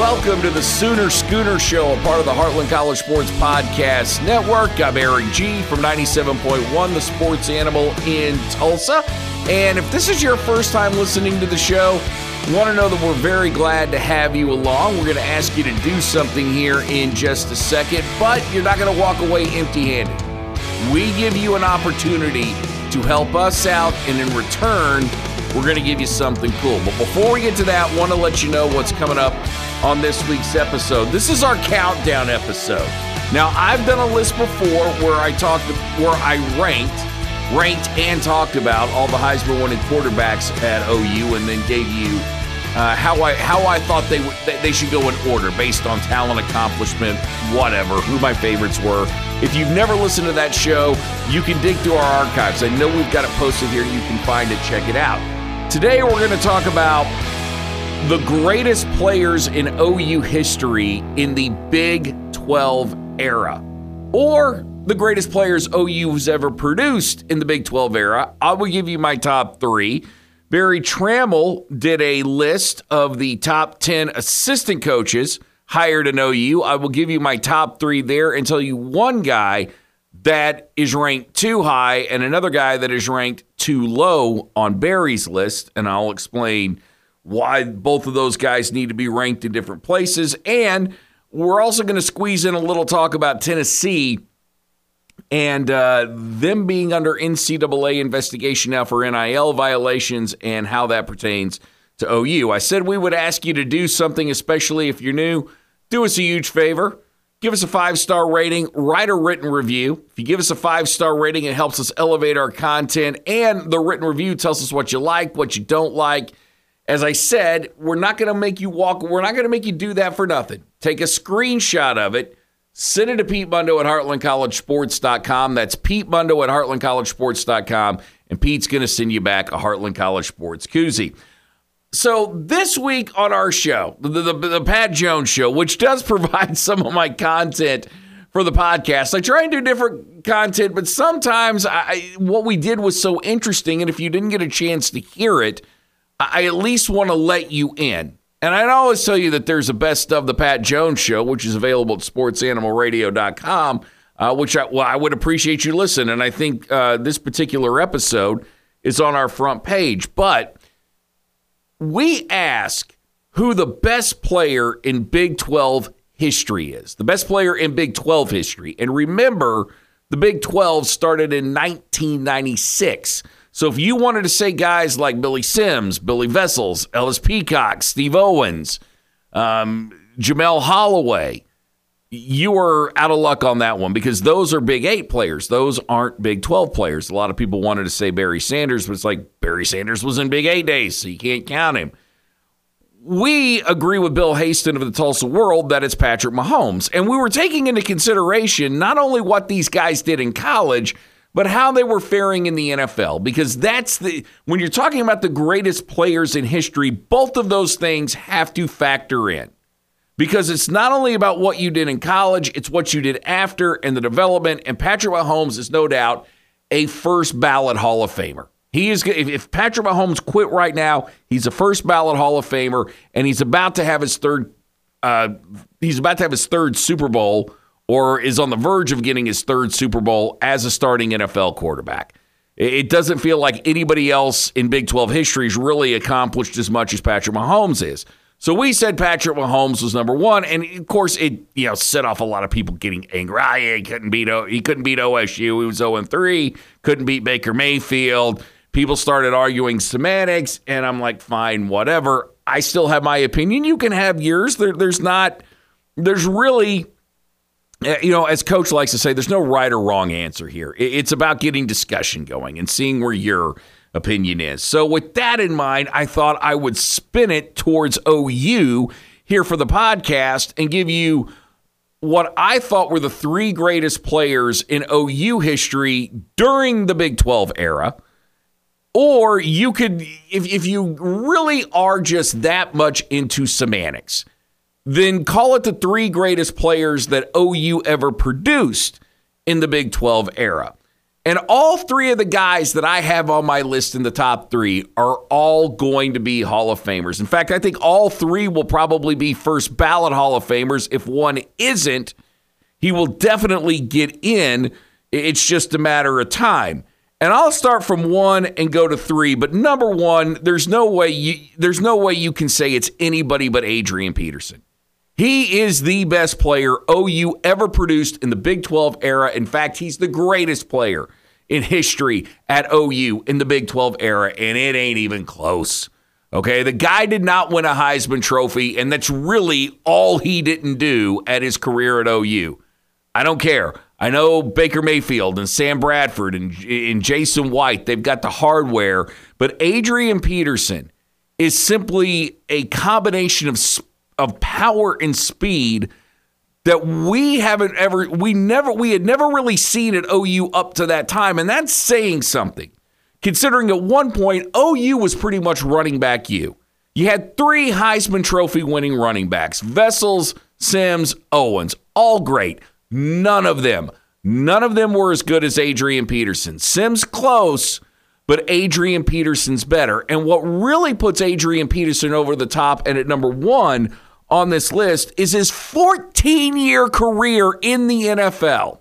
Welcome to the Sooner Schooner Show, a part of the Heartland College Sports Podcast Network. I'm Erik Gee from 97.1, the sports animal in Tulsa. And if this is your first time listening to the show, want to know that we're very glad to have you along. We're going to ask you to do something here in just a second, but you're not going to walk away empty handed. We give you an opportunity to help us out, and in return, we're going to give you something cool. But before we get to that, want to let you know what's coming up on this week's episode. This is our countdown episode. Now, I've done a list before where I talked, where I ranked, ranked and talked about all the Heisman winning quarterbacks at OU, and then gave you uh, how I how I thought they they should go in order based on talent, accomplishment, whatever, who my favorites were. If you've never listened to that show, you can dig through our archives. I know we've got it posted here. You can find it. Check it out. Today we're going to talk about the greatest players in OU history in the Big 12 era, or the greatest players OU has ever produced in the Big 12 era. I will give you my top three. Berry Tramel did a list of the top 10 assistant coaches hired in OU. I will give you my top three there and tell you one guy that is ranked too high and another guy that is ranked too low on Berry's list. And I'll explain why both of those guys need to be ranked in different places. And we're also going to squeeze in a little talk about Tennessee and uh, them being under NCAA investigation now for NIL violations and how that pertains to OU. I said we would ask you to do something, especially if you're new. Do us a huge favor. Give us a five star rating, write a written review. If you give us a five star rating, it helps us elevate our content. And the written review tells us what you like, what you don't like. As I said, we're not going to make you walk, we're not going to make you do that for nothing. Take a screenshot of it Send it to Pete Mundo at heartlandcollegesports.com. That's Pete Mundo at heartlandcollegesports.com. And Pete's going to send you back a Heartland College Sports koozie. So this week on our show, the, the, the, Pat Jones Show, which does provide some of my content for the podcast, I try and do different content, but sometimes I, what we did was so interesting, and if you didn't get a chance to hear it, I at least want to let you in. And I'd always tell you that there's a best of the Pat Jones show, which is available at sportsanimalradio.com, uh, which I, well, I would appreciate you listen. And I think uh, this particular episode is on our front page. But we ask who the best player in Big 12 history is, the best player in Big 12 history. And remember, the Big 12 started in 1996. So if you wanted to say guys like Billy Sims, Billy Vessels, Elvis Peacock, Steve Owens, um, Jamelle Holieway, you were out of luck on that one because those are Big Eight players. Those aren't Big 12 players. A lot of people wanted to say Barry Sanders, but it's like Barry Sanders was in Big Eight days, so you can't count him. We agree with Bill Haisten of the Tulsa World that it's Patrick Mahomes. And we were taking into consideration not only what these guys did in college, but how they were faring in the NFL because that's the when you're talking about the greatest players in history, both of those things have to factor in. Because it's not only about what you did in college, it's what you did after and the development and Patrick Mahomes is no doubt a first ballot Hall of Famer. He is if Patrick Mahomes quit right now, he's a first ballot Hall of Famer and he's about to have his third uh, he's about to have his third Super Bowl or is on the verge of getting his third Super Bowl as a starting NFL quarterback. It doesn't feel like anybody else in Big 12 history has really accomplished as much as Patrick Mahomes is. So we said Patrick Mahomes was number one, and of course it you know set off a lot of people getting angry. Ah, he couldn't beat he couldn't beat OSU. He was 0 3. Couldn't beat Baker Mayfield. People started arguing semantics, and I'm like, fine, whatever. I still have my opinion. You can have yours. There, there's not. There's really uh, you know, as coach likes to say, there's no right or wrong answer here. It's about getting discussion going and seeing where your opinion is. So, with that in mind, I thought I would spin it towards OU here for the podcast and give you what I thought were the three greatest players in OU history during the Big 12 era. Or you could, if, if you really are just that much into semantics, then call it the three greatest players that OU ever produced in the Big 12 era. And all three of the guys that I have on my list in the top three are all going to be Hall of Famers. In fact, I think all three will probably be first ballot Hall of Famers. If one isn't, he will definitely get in. It's just a matter of time. And I'll start from one and go to three. But number one, there's no way you there's no way you can say it's anybody but Adrian Peterson. He is the best player OU ever produced in the Big 12 era. In fact, he's the greatest player in history at OU in the Big 12 era, and it ain't even close. Okay, the guy did not win a Heisman Trophy, and that's really all he didn't do at his career at OU. I don't care. I know Baker Mayfield and Sam Bradford and, and Jason White, they've got the hardware, but Adrian Peterson is simply a combination of of power and speed that we haven't ever we never we had never really seen at OU up to that time and that's saying something. Considering at one point OU was pretty much running back you. You had three Heisman trophy winning running backs Vessels Sims Owens all great. None of them none of them were as good as Adrian Peterson. Sims close but Adrian Peterson's better. And what really puts Adrian Peterson over the top and at number 1 on this list is his 14 year career in the NFL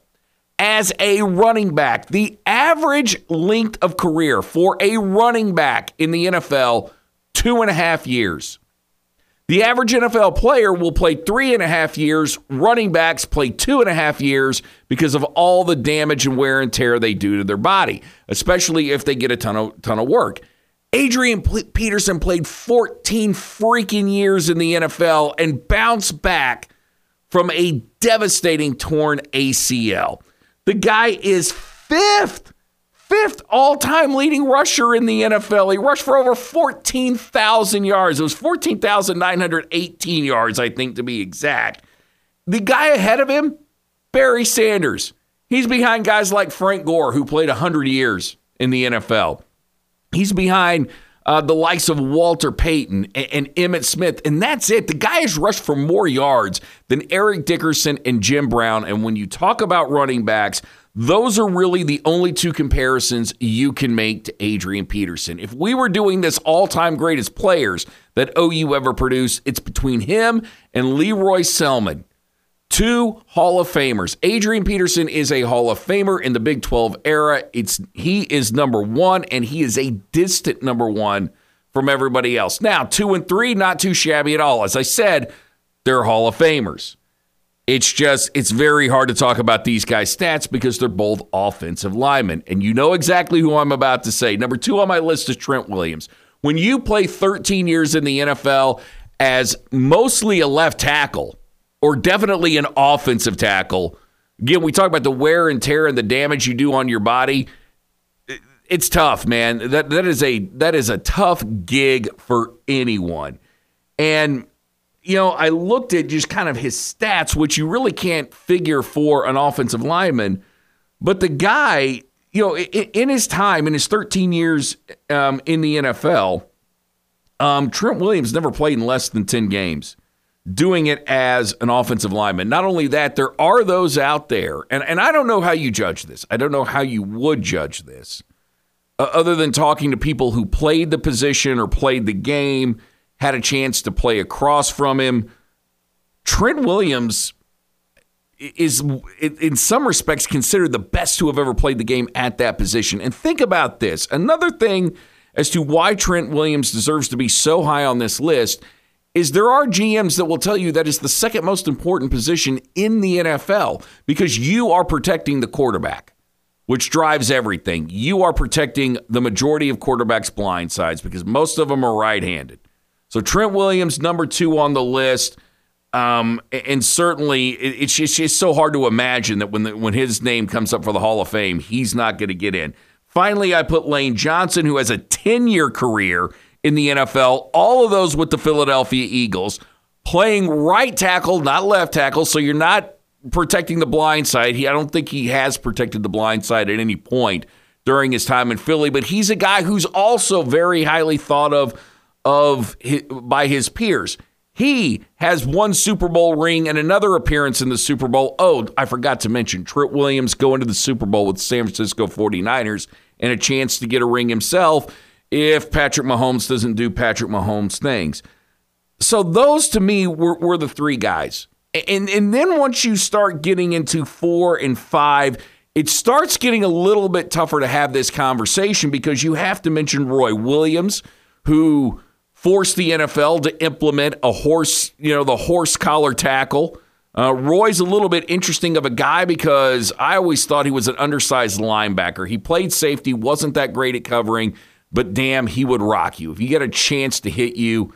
as a running back. The average length of career for a running back in the NFL, two and a half years. The average NFL player will play three and a half years. Running backs play two and a half years because of all the damage and wear and tear they do to their body, especially if they get a ton of ton of work. Adrian Peterson played 14 freaking years in the NFL and bounced back from a devastating torn ACL. The guy is fifth, fifth all time leading rusher in the NFL. He rushed for over 14,000 yards. It was 14,918 yards, I think, to be exact. The guy ahead of him, Barry Sanders. He's behind guys like Frank Gore, who played 100 years in the NFL. He's behind uh, the likes of Walter Payton and, and Emmitt Smith, and that's it. The guy has rushed for more yards than Eric Dickerson and Jim Brown. And when you talk about running backs, those are really the only two comparisons you can make to Adrian Peterson. If we were doing this all time greatest players that OU ever produced, it's between him and Lee Roy Selmon. Two Hall of Famers. Adrian Peterson is a Hall of Famer in the Big 12 era. It's he is number 1 and he is a distant number 1 from everybody else. Now, 2 and 3 not too shabby at all. As I said, they're Hall of Famers. It's just it's very hard to talk about these guys' stats because they're both offensive linemen. And you know exactly who I'm about to say. Number 2 on my list is Trent Williams. When you play 13 years in the NFL as mostly a left tackle, or definitely an offensive tackle. Again, we talk about the wear and tear and the damage you do on your body. It's tough, man. That that is a that is a tough gig for anyone. And you know, I looked at just kind of his stats, which you really can't figure for an offensive lineman. But the guy, you know, in, his time, in his 13 years um, in the NFL, um, Trent Williams never played in less than 10 games doing it as an offensive lineman. Not only that, there are those out there, and, and I don't know how you judge this. I don't know how you would judge this, uh, other than talking to people who played the position or played the game, had a chance to play across from him. Trent Williams is, in some respects, considered the best to have ever played the game at that position. And think about this another thing as to why Trent Williams deserves to be so high on this list is there are GMs that will tell you that is the second most important position in the NFL because you are protecting the quarterback, which drives everything. You are protecting the majority of quarterbacks' blind sides because most of them are right handed. So Trent Williams, number two on the list. Um, and certainly, it's just, it's so hard to imagine that when the, when his name comes up for the Hall of Fame, he's not going to get in. Finally, I put Lane Johnson, who has a 10 year career in the NFL, all of those with the Philadelphia Eagles, playing right tackle, not left tackle. So you're not protecting the blind side. He, I don't think he has protected the blind side at any point during his time in Philly, but he's a guy who's also very highly thought of of by his peers. He has one Super Bowl ring and another appearance in the Super Bowl. Oh, I forgot to mention Trent Williams going to the Super Bowl with San Francisco 49ers and a chance to get a ring himself if Patrick Mahomes doesn't do Patrick Mahomes things. So those to me were, were the three guys. And, and then once you start getting into four and five, it starts getting a little bit tougher to have this conversation because you have to mention Roy Williams, who forced the NFL to implement a horse, you know, the horse collar tackle. Uh, Roy's a little bit interesting of a guy because I always thought he was an undersized linebacker. He played safety, wasn't that great at covering, but damn, he would rock you. If you get a chance to hit you,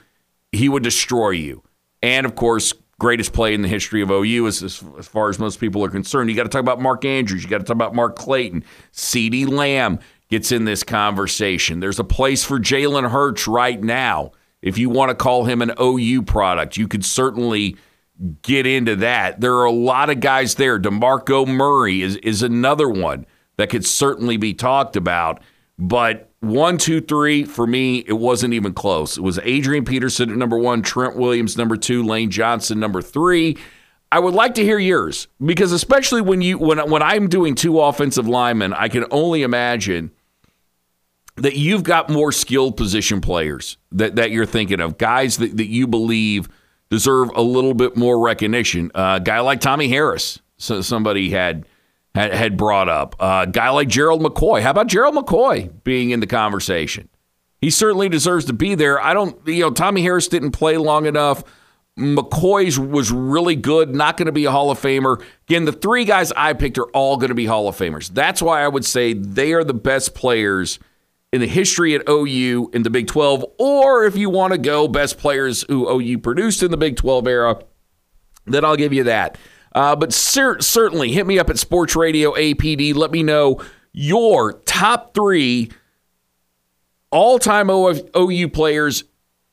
he would destroy you. And of course, greatest play in the history of OU as, as, as far as most people are concerned. You got to talk about Mark Andrews. You got to talk about Mark Clayton. CeeDee Lamb gets in this conversation. There's a place for Jalen Hurts right now. If you want to call him an OU product, you could certainly get into that. There are a lot of guys there. DeMarco Murray is, is another one that could certainly be talked about. But one, two, three, for me, it wasn't even close. It was Adrian Peterson at number one, Trent Williams number two, Lane Johnson number three. I would like to hear yours because especially when you when when I'm doing two offensive linemen, I can only imagine that you've got more skilled position players that, that you're thinking of, guys that, that you believe deserve a little bit more recognition. A uh, guy like Tommie Harris, so somebody had had, had brought up. A uh, guy like Gerald McCoy. How about Gerald McCoy being in the conversation? He certainly deserves to be there. I don't, you know, Tommie Harris didn't play long enough. McCoy's was really good, not going to be a Hall of Famer. Again, the three guys I picked are all going to be Hall of Famers. That's why I would say they are the best players in the history at OU in the Big 12, or if you want to go best players who OU produced in the Big 12 era, then I'll give you that. Uh, but cer- certainly hit me up at Sports Radio APD. Let me know your top three all time OU players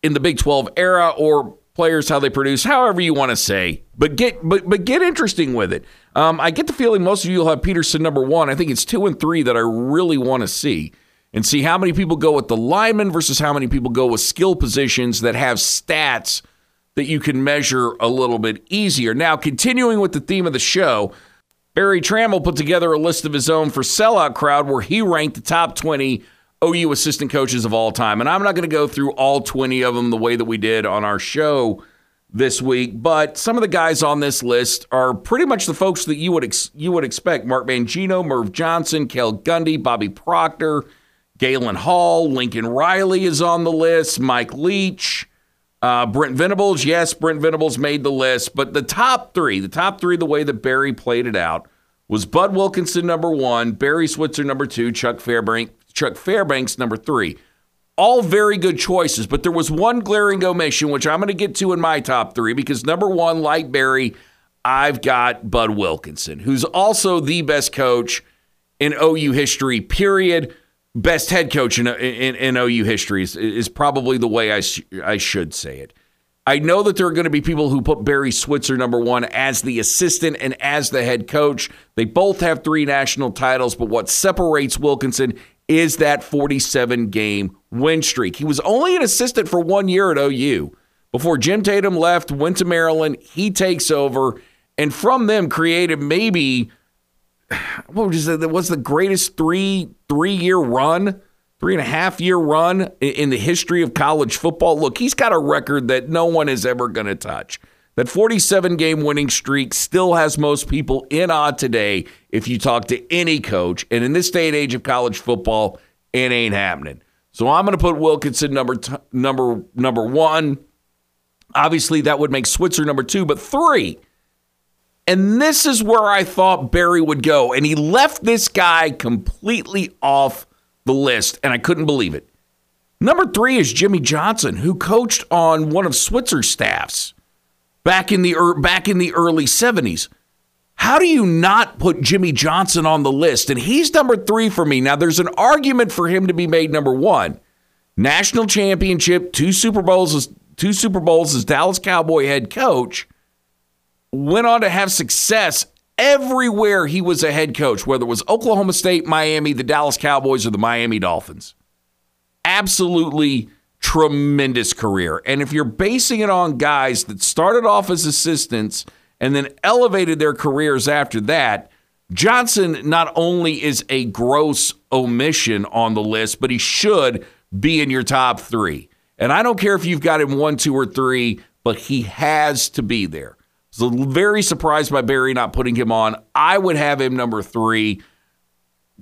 in the Big 12 era or players how they produce, however you want to say. But get but but get interesting with it. Um, I get the feeling most of you will have Peterson number one. I think it's two and three that I really want to see and see how many people go with the lineman versus how many people go with skill positions that have stats that you can measure a little bit easier. Now, continuing with the theme of the show, Berry Tramel put together a list of his own for Sellout Crowd where he ranked the top 20 OU assistant coaches of all time. And I'm not going to go through all 20 of them the way that we did on our show this week, but some of the guys on this list are pretty much the folks that you would ex- you would expect: Mark Mangino, Merv Johnson, Cale Gundy, Bobby Proctor, Galen Hall, Lincoln Riley is on the list, Mike Leach, uh, Brent Venables, yes, Brent Venables made the list, but the top three, the top three, the way that Berry played it out was Bud Wilkinson number one, Barry Switzer number two, Chuck Fairbanks, Chuck Fairbanks number three. All very good choices, but there was one glaring omission, which I'm going to get to in my top three, because number one, like Berry, I've got Bud Wilkinson, who's also the best coach in OU history, period best head coach in, in, in OU history is, is, probably the way I, sh- I should say it. I know that there are going to be people who put Barry Switzer number one as the assistant and as the head coach. They both have three national titles, but what separates Wilkinson is that 47 game win streak. He was only an assistant for one year at OU before Jim Tatum left, went to Maryland. He takes over, and from them created maybe what was the greatest three three year run, three and a half year run in the history of college football. Look, he's got a record that no one is ever going to touch. That 47 game winning streak still has most people in awe today if you talk to any coach. And in this day and age of college football, it ain't happening. So I'm going to put Wilkinson number t- number number 1. Obviously that would make Switzer number 2, but 3 and this is where I thought Berry would go. And he left this guy completely off the list, and I couldn't believe it. Number three is Jimmy Johnson, who coached on one of Switzer's staffs back in the back in the early 70s. How do you not put Jimmy Johnson on the list? And he's number three for me. Now, there's an argument for him to be made number one. National championship, two Super Bowls, two Super Bowls as Dallas Cowboy head coach went on to have success everywhere he was a head coach, whether it was Oklahoma State, Miami, the Dallas Cowboys, or the Miami Dolphins. Absolutely tremendous career. And if you're basing it on guys that started off as assistants and then elevated their careers after that, Johnson not only is a gross omission on the list, but he should be in your top three. And I don't care if you've got him one, two, or three, but he has to be there. So very surprised by Berry not putting him on. I would have him number three.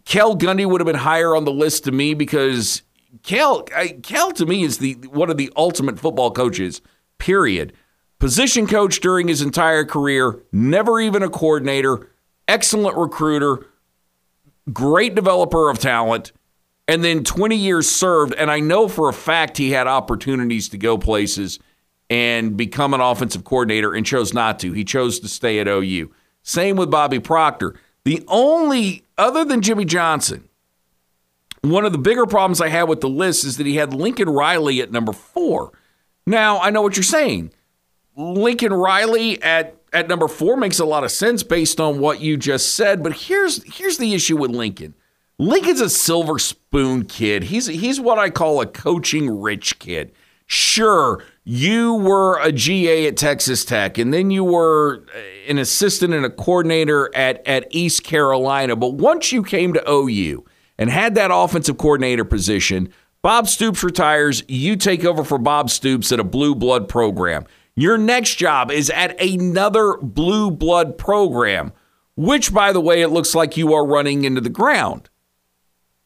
Cale Gundy would have been higher on the list to me because Cale, Cale to me is the one of the ultimate football coaches. Period. Position coach during his entire career, never even a coordinator, excellent recruiter, great developer of talent, and then 20 years served. And I know for a fact he had opportunities to go places and become an offensive coordinator and chose not to. He chose to stay at OU. Same with Bobby Proctor. The only, other than Jimmy Johnson, one of the bigger problems I had with the list is that he had Lincoln Riley at number four. Now, I know what you're saying. Lincoln Riley at at number four makes a lot of sense based on what you just said. But here's here's the issue with Lincoln. Lincoln's a silver spoon kid. He's he's what I call a coaching rich kid. Sure, you were a GA at Texas Tech, and then you were uh, an assistant and a coordinator at, at East Carolina. But once you came to OU and had that offensive coordinator position, Bob Stoops retires. You take over for Bob Stoops at a blue blood program. Your next job is at another blue blood program, which, by the way, it looks like you are running into the ground.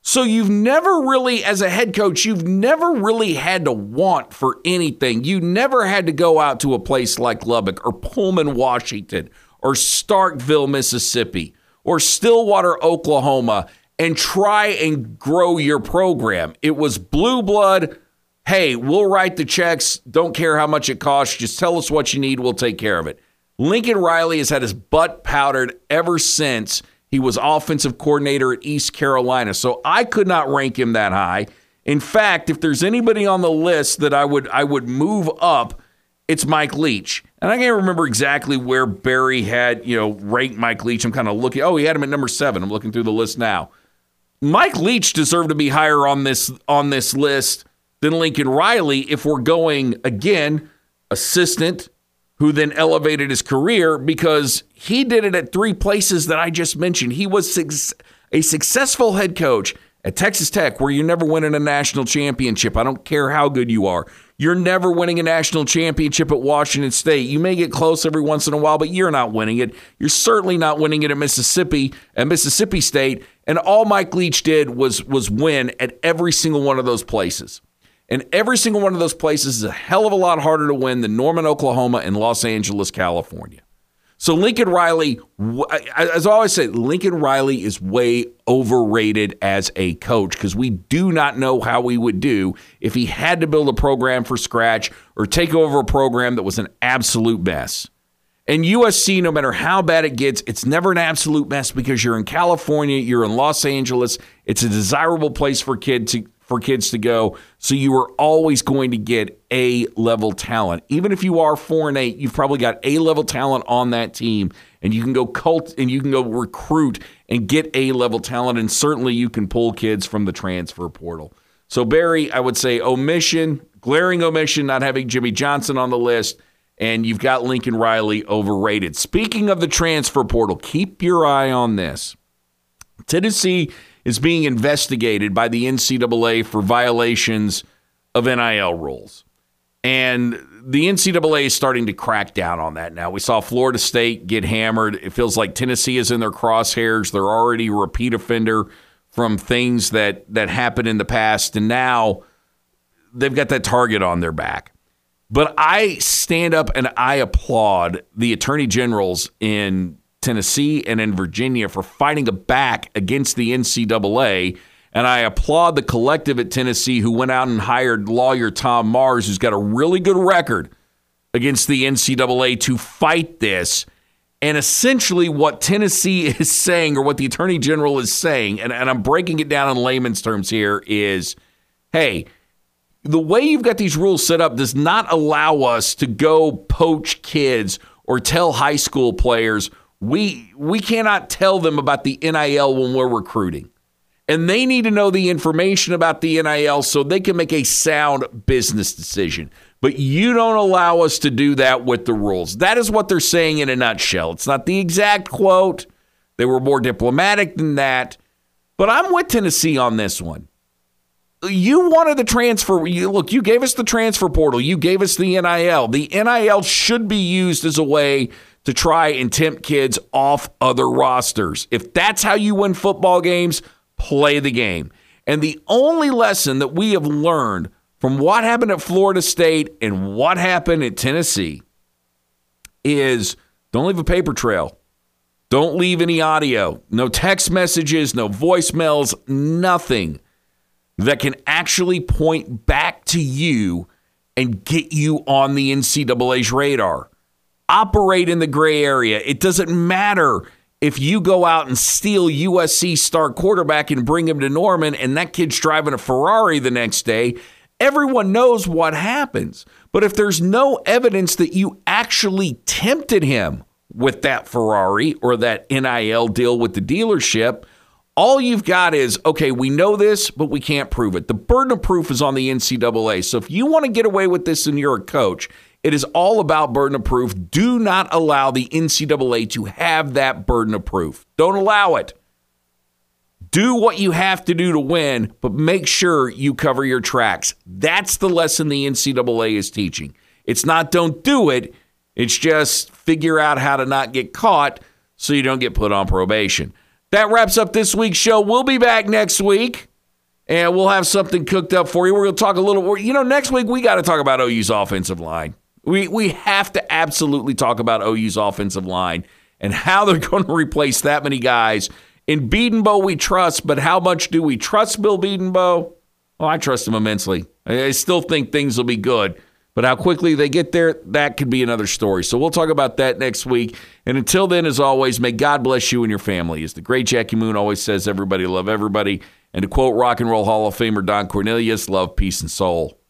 So you've never really, as a head coach, you've never really had to want for anything. You never had to go out to a place like Lubbock or Pullman, Washington or Starkville, Mississippi or Stillwater, Oklahoma and try and grow your program. It was blue blood. Hey, we'll write the checks. Don't care how much it costs. Just tell us what you need. We'll take care of it. Lincoln Riley has had his butt powdered ever since he was offensive coordinator at East Carolina. So I could not rank him that high. In fact, if there's anybody on the list that I would I would move up, it's Mike Leach. And I can't remember exactly where Berry had, you know, ranked Mike Leach. I'm kind of looking. Oh, he had him at number seven. I'm looking through the list now. Mike Leach deserved to be higher on this on this list than Lincoln Riley if we're going again assistant who then elevated his career because he did it at three places that I just mentioned. He was a successful head coach at Texas Tech, where you're never winning a national championship. I don't care how good you are. You're never winning a national championship at Washington State. You may get close every once in a while, but you're not winning it. You're certainly not winning it at Mississippi, at Mississippi State. And all Mike Leach did was was win at every single one of those places. And every single one of those places is a hell of a lot harder to win than Norman, Oklahoma, and Los Angeles, California. So Lincoln Riley, as I always say, Lincoln Riley is way overrated as a coach because we do not know how we would do if he had to build a program from scratch or take over a program that was an absolute mess. And USC, no matter how bad it gets, it's never an absolute mess because you're in California, you're in Los Angeles. It's a desirable place for kid to for kids to go. So you are always going to get A level talent. Even if you are four and eight, you've probably got A level talent on that team, and you can go cult and you can go recruit and get A level talent. And certainly you can pull kids from the transfer portal. So Berry, I would say omission, glaring omission, not having Jimmy Johnson on the list. And you've got Lincoln Riley overrated. Speaking of the transfer portal, keep your eye on this. Tennessee is being investigated by the NCAA for violations of NIL rules. And the NCAA is starting to crack down on that now. We saw Florida State get hammered. It feels like Tennessee is in their crosshairs. They're already a repeat offender from things that, that happened in the past. And now they've got that target on their back. But I stand up and I applaud the attorney generals in Tennessee and in Virginia for fighting a back against the NCAA. And I applaud the collective at Tennessee who went out and hired lawyer Tom Mars, who's got a really good record against the NCAA to fight this. And essentially, what Tennessee is saying, or what the Attorney General is saying, and, and I'm breaking it down in layman's terms here, is hey, the way you've got these rules set up does not allow us to go poach kids or tell high school players we we cannot tell them about the NIL when we're recruiting. and they need to know the information about the NIL so they can make a sound business decision. But you don't allow us to do that with the rules. That is what they're saying in a nutshell. It's not the exact quote. They were more diplomatic than that. But I'm with Tennessee on this one. You wanted the transfer. You, look, you gave us the transfer portal. You gave us the NIL. The NIL should be used as a way to try and tempt kids off other rosters. If that's how you win football games, play the game. And the only lesson that we have learned from what happened at Florida State and what happened at Tennessee is don't leave a paper trail. Don't leave any audio, no text messages, no voicemails, nothing that can actually point back to you and get you on the NCAA's radar. Operate in the gray area. It doesn't matter if you go out and steal USC star quarterback and bring him to Norman and that kid's driving a Ferrari the next day Everyone knows what happens. But if there's no evidence that you actually tempted him with that Ferrari or that NIL deal with the dealership, all you've got is okay, we know this, but we can't prove it. The burden of proof is on the NCAA. So if you want to get away with this and you're a coach, it is all about burden of proof. Do not allow the NCAA to have that burden of proof. Don't allow it. Do what you have to do to win, but make sure you cover your tracks. That's the lesson the NCAA is teaching. It's not don't do it, it's just figure out how to not get caught so you don't get put on probation. That wraps up this week's show. We'll be back next week and we'll have something cooked up for you. We're going to talk a little, you know, next week we got to talk about OU's offensive line. We, we have to absolutely talk about OU's offensive line and how they're going to replace that many guys in Bedenbaugh, we trust, but how much do we trust Bill Bedenbaugh? Oh, well, I trust him immensely. I still think things will be good. But how quickly they get there, that could be another story. So we'll talk about that next week. And until then, as always, may God bless you and your family. As the great Jackie Moon always says, everybody love everybody. And to quote Rock and Roll Hall of Famer Don Cornelius, love, peace, and soul.